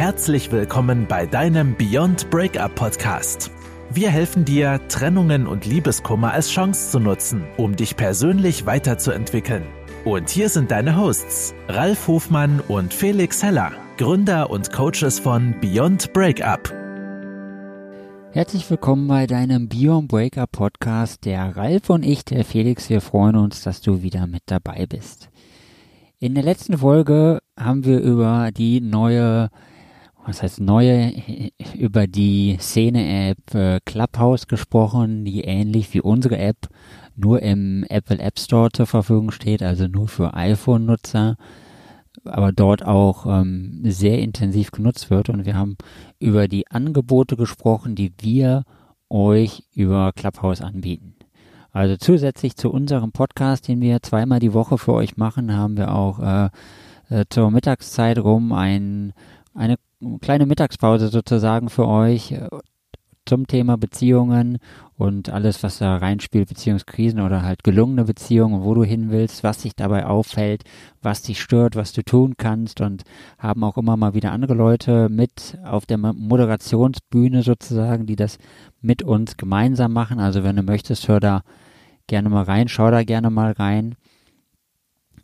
Herzlich willkommen bei deinem Beyond Breakup Podcast. Wir helfen dir, Trennungen und Liebeskummer als Chance zu nutzen, um dich persönlich weiterzuentwickeln. Und hier sind deine Hosts, Ralf Hofmann und Felix Heller, Gründer und Coaches von Beyond Breakup. Herzlich willkommen bei deinem Beyond Breakup Podcast. Der Ralf und ich, der Felix, wir freuen uns, dass du wieder mit dabei bist. In der letzten Folge haben wir über die neue was heißt neue, über die Szene-App äh, Clubhouse gesprochen, die ähnlich wie unsere App nur im Apple App Store zur Verfügung steht, also nur für iPhone-Nutzer, aber dort auch ähm, sehr intensiv genutzt wird. Und wir haben über die Angebote gesprochen, die wir euch über Clubhouse anbieten. Also zusätzlich zu unserem Podcast, den wir zweimal die Woche für euch machen, haben wir auch äh, äh, zur Mittagszeit rum ein, eine kleine Mittagspause sozusagen für euch äh, zum Thema Beziehungen und alles, was da reinspielt, Beziehungskrisen oder halt gelungene Beziehungen, wo du hin willst, was dich dabei auffällt, was dich stört, was du tun kannst und haben auch immer mal wieder andere Leute mit auf der Moderationsbühne sozusagen, die das mit uns gemeinsam machen. Also wenn du möchtest, hör da gerne mal rein, schau da gerne mal rein.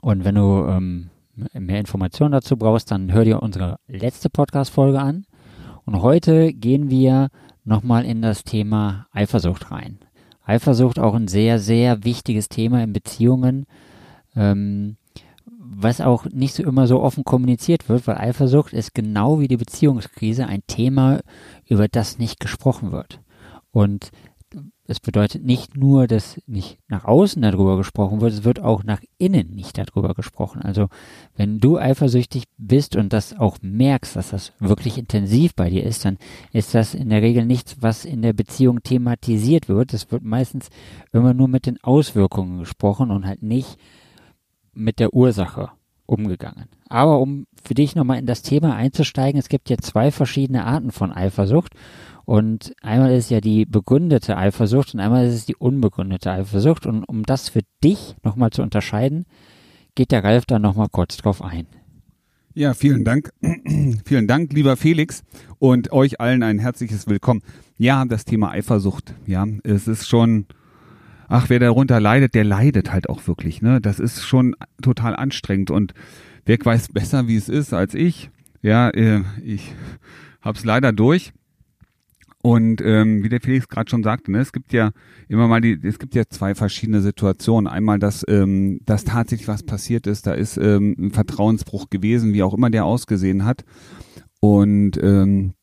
Und wenn du ähm, mehr Informationen dazu brauchst, dann hör dir unsere letzte Podcast-Folge an. Und heute gehen wir nochmal in das Thema Eifersucht rein. Eifersucht auch ein sehr, sehr wichtiges Thema in Beziehungen, ähm, was auch nicht so immer so offen kommuniziert wird, weil Eifersucht ist genau wie die Beziehungskrise ein Thema, über das nicht gesprochen wird. Und es bedeutet nicht nur, dass nicht nach außen darüber gesprochen wird, es wird auch nach innen nicht darüber gesprochen. Also wenn du eifersüchtig bist und das auch merkst, dass das wirklich intensiv bei dir ist, dann ist das in der Regel nichts, was in der Beziehung thematisiert wird. Es wird meistens immer nur mit den Auswirkungen gesprochen und halt nicht mit der Ursache umgegangen. Aber um für dich nochmal in das Thema einzusteigen, es gibt ja zwei verschiedene Arten von Eifersucht und einmal ist ja die begründete Eifersucht und einmal ist es die unbegründete Eifersucht. Und um das für dich nochmal zu unterscheiden, geht der Ralf da nochmal kurz drauf ein. Ja, vielen Dank. vielen Dank, lieber Felix und euch allen ein herzliches Willkommen. Ja, das Thema Eifersucht. Ja, es ist schon, ach, wer darunter leidet, der leidet halt auch wirklich. Ne, das ist schon total anstrengend und wer weiß besser, wie es ist als ich. Ja, äh, ich hab's leider durch. Und ähm, wie der Felix gerade schon sagte, ne, es gibt ja immer mal die, es gibt ja zwei verschiedene Situationen. Einmal, dass, ähm, dass tatsächlich was passiert ist, da ist ähm, ein Vertrauensbruch gewesen, wie auch immer der ausgesehen hat. Und ähm,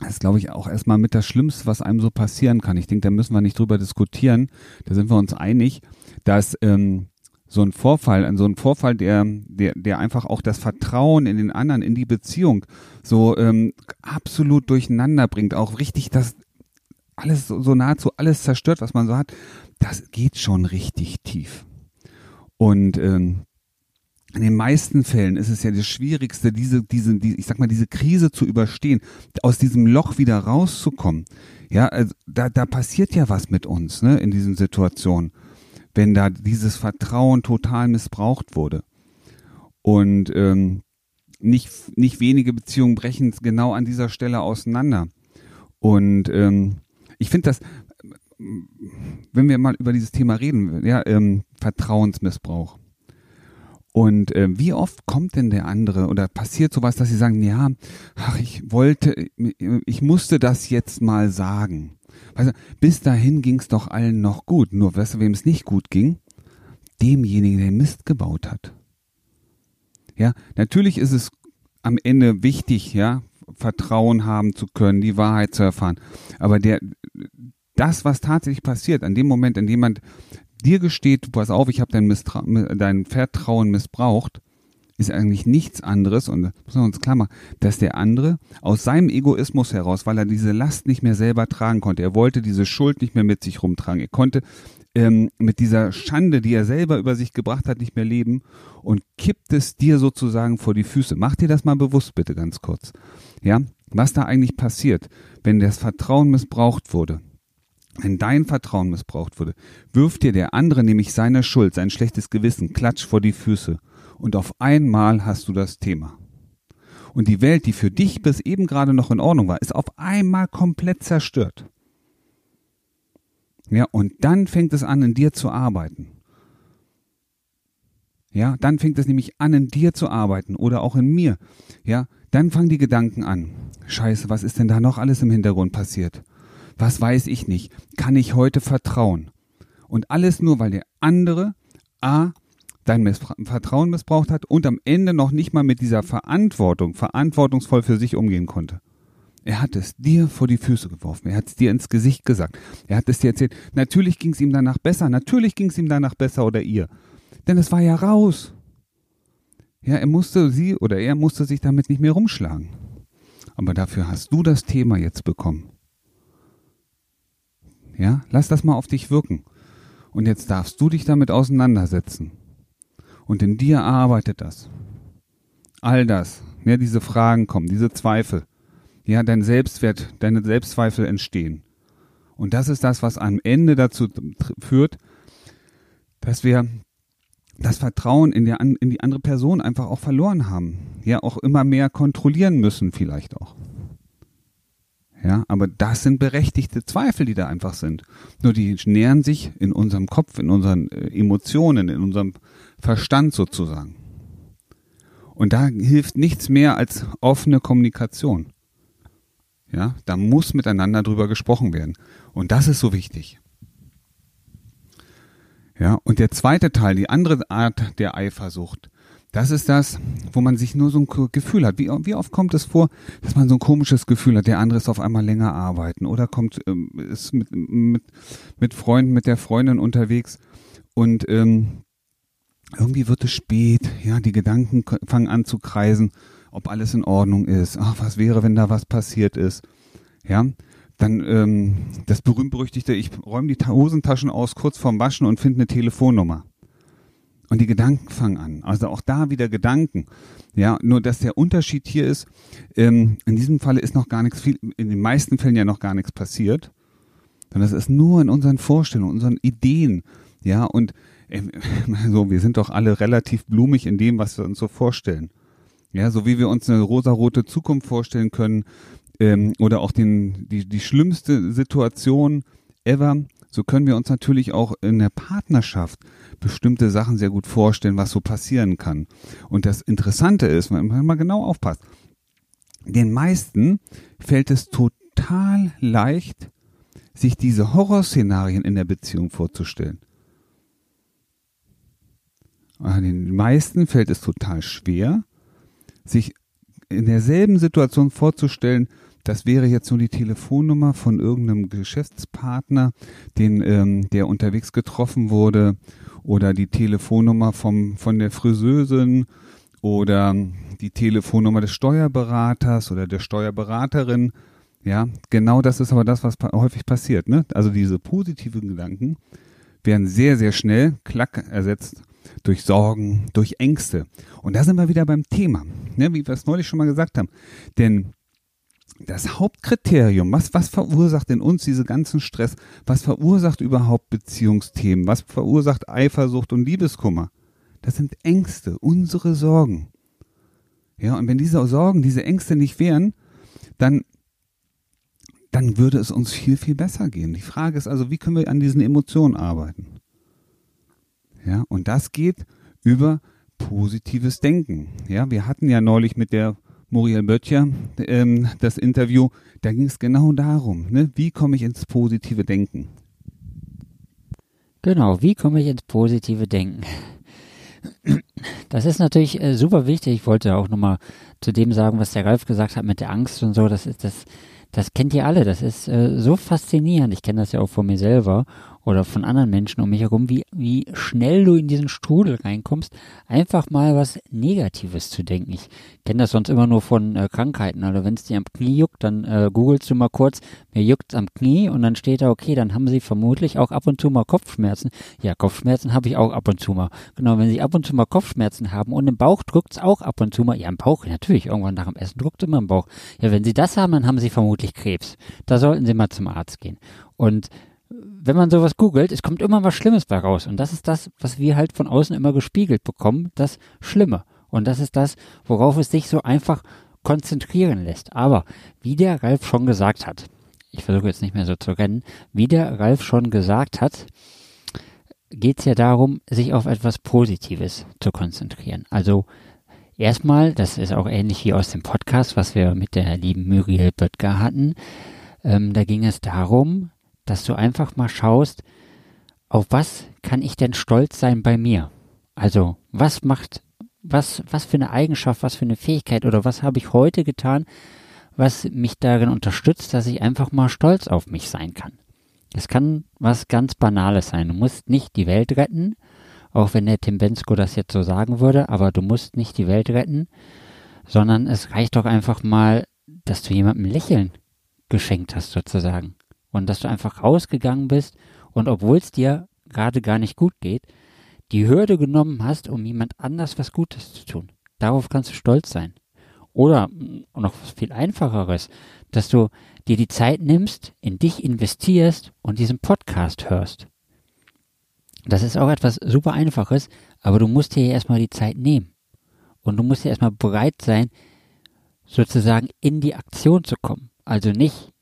das ist, glaube ich, auch erstmal mit das Schlimmste, was einem so passieren kann. Ich denke, da müssen wir nicht drüber diskutieren. Da sind wir uns einig, dass ähm, so ein Vorfall, so ein Vorfall, der, der, der einfach auch das Vertrauen in den anderen, in die Beziehung so ähm, absolut durcheinander bringt, auch richtig das alles so, so nahezu alles zerstört, was man so hat, das geht schon richtig tief. Und ähm, in den meisten Fällen ist es ja das Schwierigste, diese, diese, die, ich sag mal, diese Krise zu überstehen, aus diesem Loch wieder rauszukommen. Ja, also da, da passiert ja was mit uns, ne, in diesen Situationen wenn da dieses Vertrauen total missbraucht wurde. Und ähm, nicht, nicht wenige Beziehungen brechen genau an dieser Stelle auseinander. Und ähm, ich finde das, wenn wir mal über dieses Thema reden, ja, ähm, Vertrauensmissbrauch. Und äh, wie oft kommt denn der andere oder passiert sowas, dass sie sagen, ja, ach, ich wollte, ich musste das jetzt mal sagen. Also, bis dahin ging es doch allen noch gut. Nur, weißt du, wem es nicht gut ging? Demjenigen, der Mist gebaut hat. Ja, natürlich ist es am Ende wichtig, ja, Vertrauen haben zu können, die Wahrheit zu erfahren. Aber der, das, was tatsächlich passiert, an dem Moment, in dem jemand dir gesteht, pass auf, ich habe dein, dein Vertrauen missbraucht, ist eigentlich nichts anderes, und das muss man uns klar machen, dass der andere aus seinem Egoismus heraus, weil er diese Last nicht mehr selber tragen konnte, er wollte diese Schuld nicht mehr mit sich rumtragen, er konnte ähm, mit dieser Schande, die er selber über sich gebracht hat, nicht mehr leben und kippt es dir sozusagen vor die Füße. Mach dir das mal bewusst, bitte ganz kurz. Ja, was da eigentlich passiert, wenn das Vertrauen missbraucht wurde. Wenn dein Vertrauen missbraucht wurde, wirft dir der andere nämlich seine Schuld, sein schlechtes Gewissen, klatsch vor die Füße und auf einmal hast du das Thema. Und die Welt, die für dich bis eben gerade noch in Ordnung war, ist auf einmal komplett zerstört. Ja, und dann fängt es an, in dir zu arbeiten. Ja, dann fängt es nämlich an, in dir zu arbeiten oder auch in mir. Ja, dann fangen die Gedanken an. Scheiße, was ist denn da noch alles im Hintergrund passiert? Was weiß ich nicht? Kann ich heute vertrauen? Und alles nur, weil der andere A dein Vertrauen missbraucht hat und am Ende noch nicht mal mit dieser Verantwortung, verantwortungsvoll für sich umgehen konnte. Er hat es dir vor die Füße geworfen. Er hat es dir ins Gesicht gesagt. Er hat es dir erzählt. Natürlich ging es ihm danach besser. Natürlich ging es ihm danach besser oder ihr. Denn es war ja raus. Ja, er musste sie oder er musste sich damit nicht mehr rumschlagen. Aber dafür hast du das Thema jetzt bekommen. Ja, lass das mal auf dich wirken. Und jetzt darfst du dich damit auseinandersetzen. Und in dir arbeitet das. All das, ja, diese Fragen kommen, diese Zweifel. Ja, dein Selbstwert, deine Selbstzweifel entstehen. Und das ist das, was am Ende dazu führt, dass wir das Vertrauen in, der, in die andere Person einfach auch verloren haben. Ja, auch immer mehr kontrollieren müssen vielleicht auch. Ja, aber das sind berechtigte Zweifel, die da einfach sind. Nur die nähern sich in unserem Kopf, in unseren äh, Emotionen, in unserem Verstand sozusagen. Und da hilft nichts mehr als offene Kommunikation. Ja, da muss miteinander drüber gesprochen werden. Und das ist so wichtig. Ja, und der zweite Teil, die andere Art der Eifersucht, das ist das, wo man sich nur so ein Gefühl hat. Wie, wie oft kommt es vor, dass man so ein komisches Gefühl hat, der andere ist auf einmal länger arbeiten oder kommt, ähm, ist mit, mit, mit Freunden, mit der Freundin unterwegs und ähm, irgendwie wird es spät, ja, die Gedanken fangen an zu kreisen, ob alles in Ordnung ist. Ach, was wäre, wenn da was passiert ist? Ja, dann ähm, das berühmt-berüchtigte, ich räume die Hosentaschen aus kurz vorm Waschen und finde eine Telefonnummer. Und die Gedanken fangen an. Also auch da wieder Gedanken. Ja, nur dass der Unterschied hier ist, ähm, in diesem Falle ist noch gar nichts viel, in den meisten Fällen ja noch gar nichts passiert. Sondern das ist nur in unseren Vorstellungen, unseren Ideen. Ja, und äh, so, wir sind doch alle relativ blumig in dem, was wir uns so vorstellen. Ja, so wie wir uns eine rosarote Zukunft vorstellen können, ähm, oder auch den, die, die schlimmste Situation ever, so können wir uns natürlich auch in der Partnerschaft bestimmte Sachen sehr gut vorstellen, was so passieren kann. Und das Interessante ist, wenn man mal genau aufpasst, den meisten fällt es total leicht, sich diese Horrorszenarien in der Beziehung vorzustellen. Den meisten fällt es total schwer, sich in derselben Situation vorzustellen, das wäre jetzt nur die Telefonnummer von irgendeinem Geschäftspartner, den, ähm, der unterwegs getroffen wurde, oder die Telefonnummer vom, von der Friseusin oder die Telefonnummer des Steuerberaters oder der Steuerberaterin. Ja, genau das ist aber das, was häufig passiert. Ne? Also diese positiven Gedanken werden sehr, sehr schnell klack ersetzt durch Sorgen, durch Ängste. Und da sind wir wieder beim Thema, ne? wie wir es neulich schon mal gesagt haben. Denn das Hauptkriterium, was, was verursacht in uns diese ganzen Stress? Was verursacht überhaupt Beziehungsthemen? Was verursacht Eifersucht und Liebeskummer? Das sind Ängste, unsere Sorgen. Ja, und wenn diese Sorgen, diese Ängste nicht wären, dann, dann würde es uns viel, viel besser gehen. Die Frage ist also, wie können wir an diesen Emotionen arbeiten? Ja, und das geht über positives Denken. Ja, wir hatten ja neulich mit der Muriel Böttcher, ähm, das Interview, da ging es genau darum, ne? wie komme ich ins positive Denken? Genau, wie komme ich ins positive Denken? Das ist natürlich äh, super wichtig. Ich wollte auch nochmal zu dem sagen, was der Ralf gesagt hat mit der Angst und so. Das ist das, das kennt ihr alle. Das ist äh, so faszinierend. Ich kenne das ja auch von mir selber oder von anderen Menschen um mich herum, wie, wie schnell du in diesen Strudel reinkommst, einfach mal was Negatives zu denken. Ich kenne das sonst immer nur von äh, Krankheiten. Also wenn es dir am Knie juckt, dann äh, googelst du mal kurz, mir juckt am Knie und dann steht da, okay, dann haben sie vermutlich auch ab und zu mal Kopfschmerzen. Ja, Kopfschmerzen habe ich auch ab und zu mal. Genau, wenn sie ab und zu mal Kopfschmerzen haben und im Bauch drückt es auch ab und zu mal. Ja, im Bauch, natürlich, irgendwann nach dem Essen drückt immer im Bauch. Ja, wenn sie das haben, dann haben sie vermutlich Krebs. Da sollten sie mal zum Arzt gehen. Und wenn man sowas googelt, es kommt immer was Schlimmes bei raus. Und das ist das, was wir halt von außen immer gespiegelt bekommen, das Schlimme. Und das ist das, worauf es sich so einfach konzentrieren lässt. Aber wie der Ralf schon gesagt hat, ich versuche jetzt nicht mehr so zu rennen, wie der Ralf schon gesagt hat, geht es ja darum, sich auf etwas Positives zu konzentrieren. Also erstmal, das ist auch ähnlich wie aus dem Podcast, was wir mit der lieben Muriel Böttger hatten, ähm, da ging es darum, dass du einfach mal schaust, auf was kann ich denn stolz sein bei mir? Also, was macht, was, was für eine Eigenschaft, was für eine Fähigkeit oder was habe ich heute getan, was mich darin unterstützt, dass ich einfach mal stolz auf mich sein kann. Es kann was ganz Banales sein. Du musst nicht die Welt retten, auch wenn der Tim Bensko das jetzt so sagen würde, aber du musst nicht die Welt retten, sondern es reicht doch einfach mal, dass du jemandem Lächeln geschenkt hast sozusagen. Und dass du einfach rausgegangen bist und obwohl es dir gerade gar nicht gut geht, die Hürde genommen hast, um jemand anders was Gutes zu tun. Darauf kannst du stolz sein. Oder noch was viel einfacheres, dass du dir die Zeit nimmst, in dich investierst und diesen Podcast hörst. Das ist auch etwas super einfaches, aber du musst dir erstmal die Zeit nehmen. Und du musst ja erstmal bereit sein, sozusagen in die Aktion zu kommen. Also nicht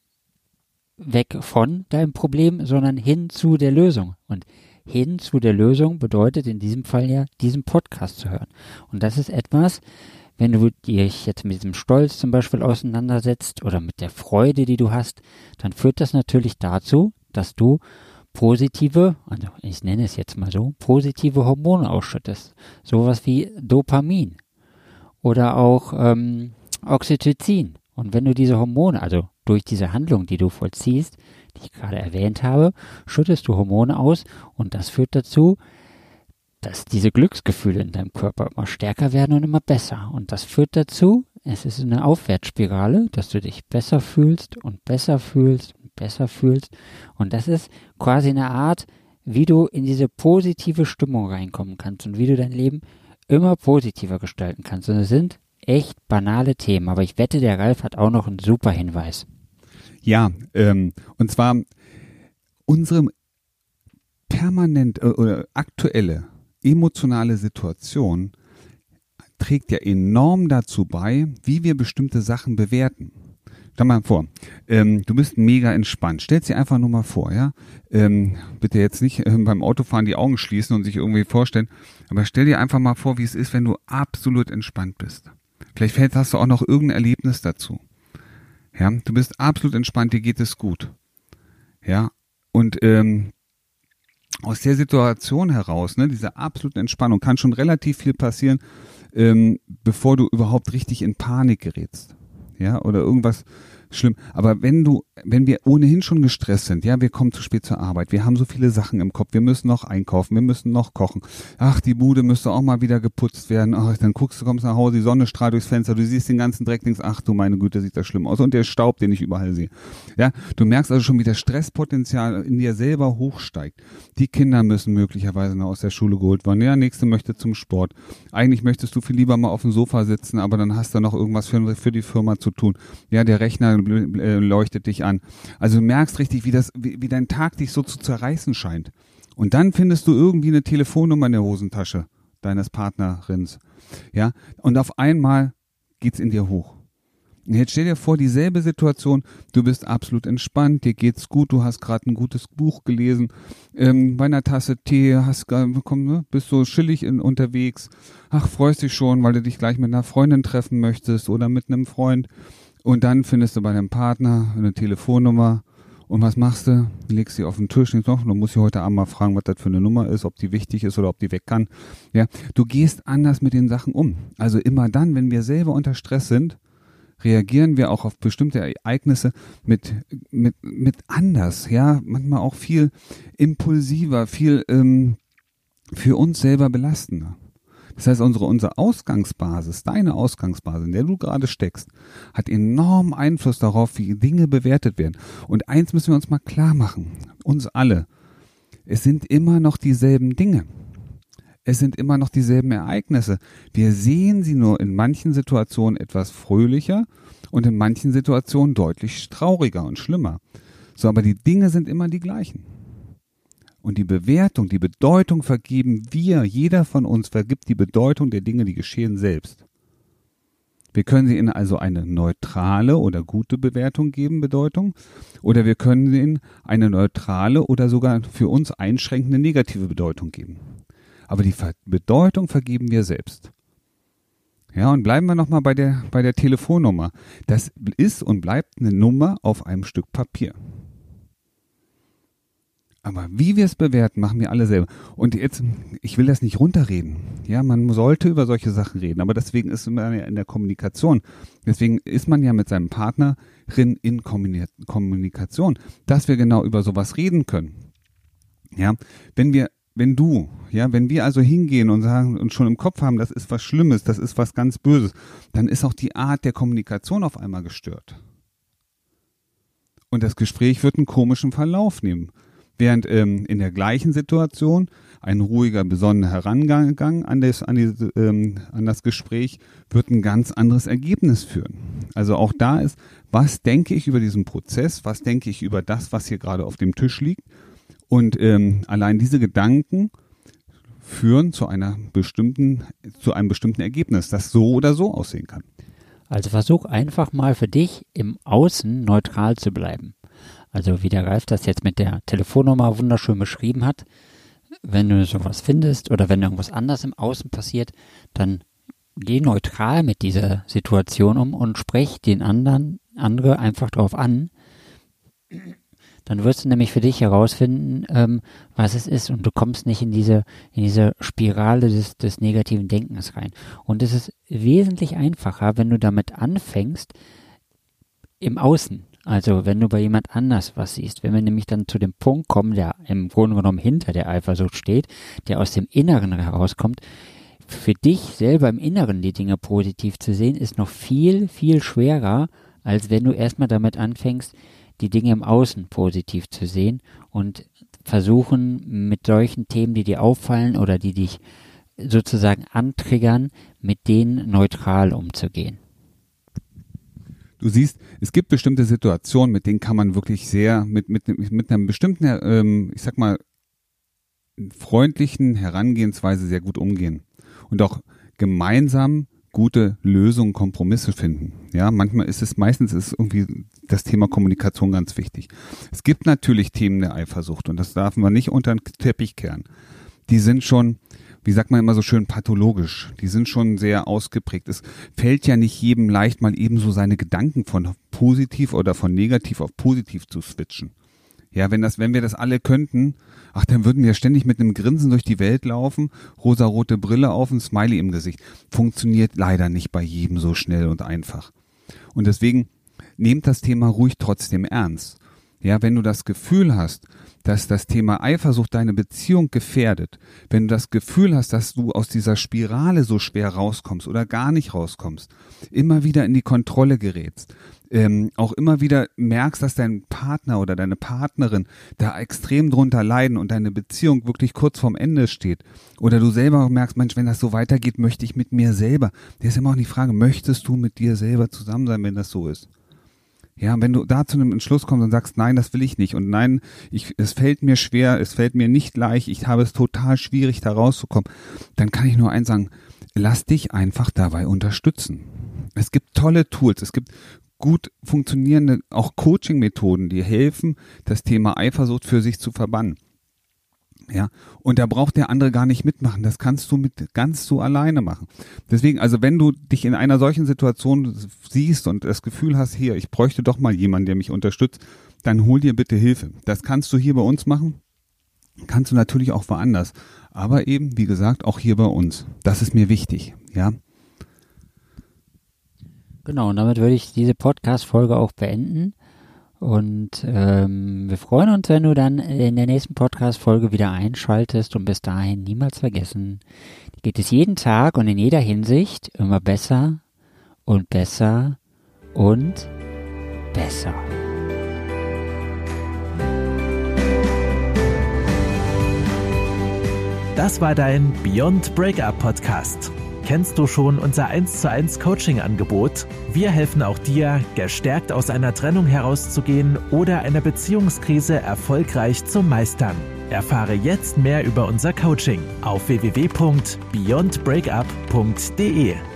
weg von deinem Problem, sondern hin zu der Lösung. Und hin zu der Lösung bedeutet in diesem Fall ja, diesen Podcast zu hören. Und das ist etwas, wenn du dich jetzt mit diesem Stolz zum Beispiel auseinandersetzt oder mit der Freude, die du hast, dann führt das natürlich dazu, dass du positive, also ich nenne es jetzt mal so, positive Hormone ausschüttest. Sowas wie Dopamin oder auch ähm, Oxytocin. Und wenn du diese Hormone, also durch diese Handlung, die du vollziehst, die ich gerade erwähnt habe, schüttest du Hormone aus und das führt dazu, dass diese Glücksgefühle in deinem Körper immer stärker werden und immer besser. Und das führt dazu, es ist eine Aufwärtsspirale, dass du dich besser fühlst und besser fühlst und besser fühlst. Und das ist quasi eine Art, wie du in diese positive Stimmung reinkommen kannst und wie du dein Leben immer positiver gestalten kannst. Und es sind echt banale Themen, aber ich wette, der Ralf hat auch noch einen super Hinweis. Ja, ähm, und zwar unsere permanent äh, aktuelle emotionale Situation trägt ja enorm dazu bei, wie wir bestimmte Sachen bewerten. Stell mal vor, ähm, du bist mega entspannt. Stell dir einfach nur mal vor, ja. Ähm, bitte jetzt nicht äh, beim Autofahren die Augen schließen und sich irgendwie vorstellen, aber stell dir einfach mal vor, wie es ist, wenn du absolut entspannt bist. Vielleicht hast du auch noch irgendein Erlebnis dazu. Ja, du bist absolut entspannt, dir geht es gut. Ja, und ähm, aus der Situation heraus, ne, diese absolute Entspannung, kann schon relativ viel passieren, ähm, bevor du überhaupt richtig in Panik gerätst. Ja, oder irgendwas schlimm. Aber wenn du, wenn wir ohnehin schon gestresst sind, ja, wir kommen zu spät zur Arbeit, wir haben so viele Sachen im Kopf, wir müssen noch einkaufen, wir müssen noch kochen. Ach, die Bude müsste auch mal wieder geputzt werden. Ach, dann guckst du, kommst nach Hause, die Sonne strahlt durchs Fenster, du siehst den ganzen Dreck, denkst, ach du meine Güte, sieht das schlimm aus. Und der Staub, den ich überall sehe. Ja, du merkst also schon, wie das Stresspotenzial in dir selber hochsteigt. Die Kinder müssen möglicherweise noch aus der Schule geholt werden. Ja, nächste möchte zum Sport. Eigentlich möchtest du viel lieber mal auf dem Sofa sitzen, aber dann hast du noch irgendwas für, für die Firma zu tun. Ja, der Rechner äh, leuchtet dich an. Also du merkst richtig, wie das, wie, wie dein Tag dich so zu zerreißen scheint. Und dann findest du irgendwie eine Telefonnummer in der Hosentasche deines Partnerins. Ja, und auf einmal geht's in dir hoch. Jetzt stell dir vor, dieselbe Situation, du bist absolut entspannt, dir geht's gut, du hast gerade ein gutes Buch gelesen, ähm, bei einer Tasse Tee, hast komm, ne, bist so chillig in, unterwegs, ach, freust dich schon, weil du dich gleich mit einer Freundin treffen möchtest oder mit einem Freund und dann findest du bei deinem Partner eine Telefonnummer. Und was machst du? Legst sie auf den Tisch und sagst, du musst sie heute Abend mal fragen, was das für eine Nummer ist, ob die wichtig ist oder ob die weg kann. Ja, du gehst anders mit den Sachen um. Also immer dann, wenn wir selber unter Stress sind, reagieren wir auch auf bestimmte Ereignisse mit, mit, mit anders, ja, manchmal auch viel impulsiver, viel ähm, für uns selber belastender. Das heißt, unsere, unsere Ausgangsbasis, deine Ausgangsbasis, in der du gerade steckst, hat enormen Einfluss darauf, wie Dinge bewertet werden. Und eins müssen wir uns mal klar machen, uns alle. Es sind immer noch dieselben Dinge. Es sind immer noch dieselben Ereignisse. Wir sehen sie nur in manchen Situationen etwas fröhlicher und in manchen Situationen deutlich trauriger und schlimmer. So, aber die Dinge sind immer die gleichen. Und die Bewertung, die Bedeutung vergeben wir, jeder von uns vergibt die Bedeutung der Dinge, die geschehen selbst. Wir können ihnen also eine neutrale oder gute Bewertung geben, Bedeutung, oder wir können ihnen eine neutrale oder sogar für uns einschränkende negative Bedeutung geben. Aber die Bedeutung vergeben wir selbst. Ja, und bleiben wir nochmal bei der, bei der Telefonnummer. Das ist und bleibt eine Nummer auf einem Stück Papier. Aber wie wir es bewerten, machen wir alle selber. Und jetzt, ich will das nicht runterreden. Ja, man sollte über solche Sachen reden, aber deswegen ist man ja in der Kommunikation. Deswegen ist man ja mit seinem Partnerin in Kommunikation, dass wir genau über sowas reden können. Ja, wenn wir, wenn du, ja, wenn wir also hingehen und sagen und schon im Kopf haben, das ist was Schlimmes, das ist was ganz Böses, dann ist auch die Art der Kommunikation auf einmal gestört. Und das Gespräch wird einen komischen Verlauf nehmen während ähm, in der gleichen Situation ein ruhiger, besonnener Herangang an das, an, die, ähm, an das Gespräch wird ein ganz anderes Ergebnis führen. Also auch da ist, was denke ich über diesen Prozess, was denke ich über das, was hier gerade auf dem Tisch liegt. Und ähm, allein diese Gedanken führen zu einer bestimmten, zu einem bestimmten Ergebnis, das so oder so aussehen kann. Also versuch einfach mal für dich im Außen neutral zu bleiben. Also wie der Ralf das jetzt mit der Telefonnummer wunderschön beschrieben hat, wenn du sowas findest oder wenn irgendwas anders im Außen passiert, dann geh neutral mit dieser Situation um und sprech den anderen, andere einfach darauf an. Dann wirst du nämlich für dich herausfinden, ähm, was es ist und du kommst nicht in diese, in diese Spirale des, des negativen Denkens rein. Und es ist wesentlich einfacher, wenn du damit anfängst, im Außen. Also wenn du bei jemand anders was siehst, wenn wir nämlich dann zu dem Punkt kommen, der im Grunde genommen hinter der Eifersucht steht, der aus dem Inneren herauskommt, für dich selber im Inneren die Dinge positiv zu sehen, ist noch viel, viel schwerer, als wenn du erstmal damit anfängst, die Dinge im Außen positiv zu sehen und versuchen mit solchen Themen, die dir auffallen oder die dich sozusagen antriggern, mit denen neutral umzugehen du siehst, es gibt bestimmte Situationen, mit denen kann man wirklich sehr, mit, mit, mit einer bestimmten, ähm, ich sag mal, freundlichen Herangehensweise sehr gut umgehen. Und auch gemeinsam gute Lösungen, Kompromisse finden. Ja, manchmal ist es, meistens ist irgendwie das Thema Kommunikation ganz wichtig. Es gibt natürlich Themen der Eifersucht und das darf man nicht unter den Teppich kehren. Die sind schon, wie sagt man immer so schön, pathologisch. Die sind schon sehr ausgeprägt. Es fällt ja nicht jedem leicht, mal ebenso seine Gedanken von positiv oder von negativ auf positiv zu switchen. Ja, wenn das, wenn wir das alle könnten, ach, dann würden wir ständig mit einem Grinsen durch die Welt laufen, rosarote Brille auf, ein Smiley im Gesicht. Funktioniert leider nicht bei jedem so schnell und einfach. Und deswegen nehmt das Thema ruhig trotzdem ernst. Ja, wenn du das Gefühl hast, dass das Thema Eifersucht deine Beziehung gefährdet, wenn du das Gefühl hast, dass du aus dieser Spirale so schwer rauskommst oder gar nicht rauskommst, immer wieder in die Kontrolle gerätst, ähm, auch immer wieder merkst, dass dein Partner oder deine Partnerin da extrem drunter leiden und deine Beziehung wirklich kurz vorm Ende steht, oder du selber merkst, Mensch, wenn das so weitergeht, möchte ich mit mir selber. Das ist immer auch die Frage, möchtest du mit dir selber zusammen sein, wenn das so ist? Ja, wenn du da zu einem Entschluss kommst und sagst, nein, das will ich nicht und nein, ich, es fällt mir schwer, es fällt mir nicht leicht, ich habe es total schwierig, da rauszukommen, dann kann ich nur eins sagen, lass dich einfach dabei unterstützen. Es gibt tolle Tools, es gibt gut funktionierende auch Coaching-Methoden, die helfen, das Thema Eifersucht für sich zu verbannen. Ja, und da braucht der andere gar nicht mitmachen. Das kannst du mit ganz so alleine machen. Deswegen, also wenn du dich in einer solchen Situation siehst und das Gefühl hast, hier, ich bräuchte doch mal jemanden, der mich unterstützt, dann hol dir bitte Hilfe. Das kannst du hier bei uns machen. Kannst du natürlich auch woanders. Aber eben, wie gesagt, auch hier bei uns. Das ist mir wichtig. Ja. Genau, und damit würde ich diese Podcast-Folge auch beenden. Und ähm, wir freuen uns, wenn du dann in der nächsten Podcast-Folge wieder einschaltest und bis dahin niemals vergessen, geht es jeden Tag und in jeder Hinsicht immer besser und besser und besser. Das war dein Beyond Breakup Podcast. Kennst du schon unser 1 zu 1 Coaching Angebot? Wir helfen auch dir, gestärkt aus einer Trennung herauszugehen oder eine Beziehungskrise erfolgreich zu meistern. Erfahre jetzt mehr über unser Coaching auf www.beyondbreakup.de.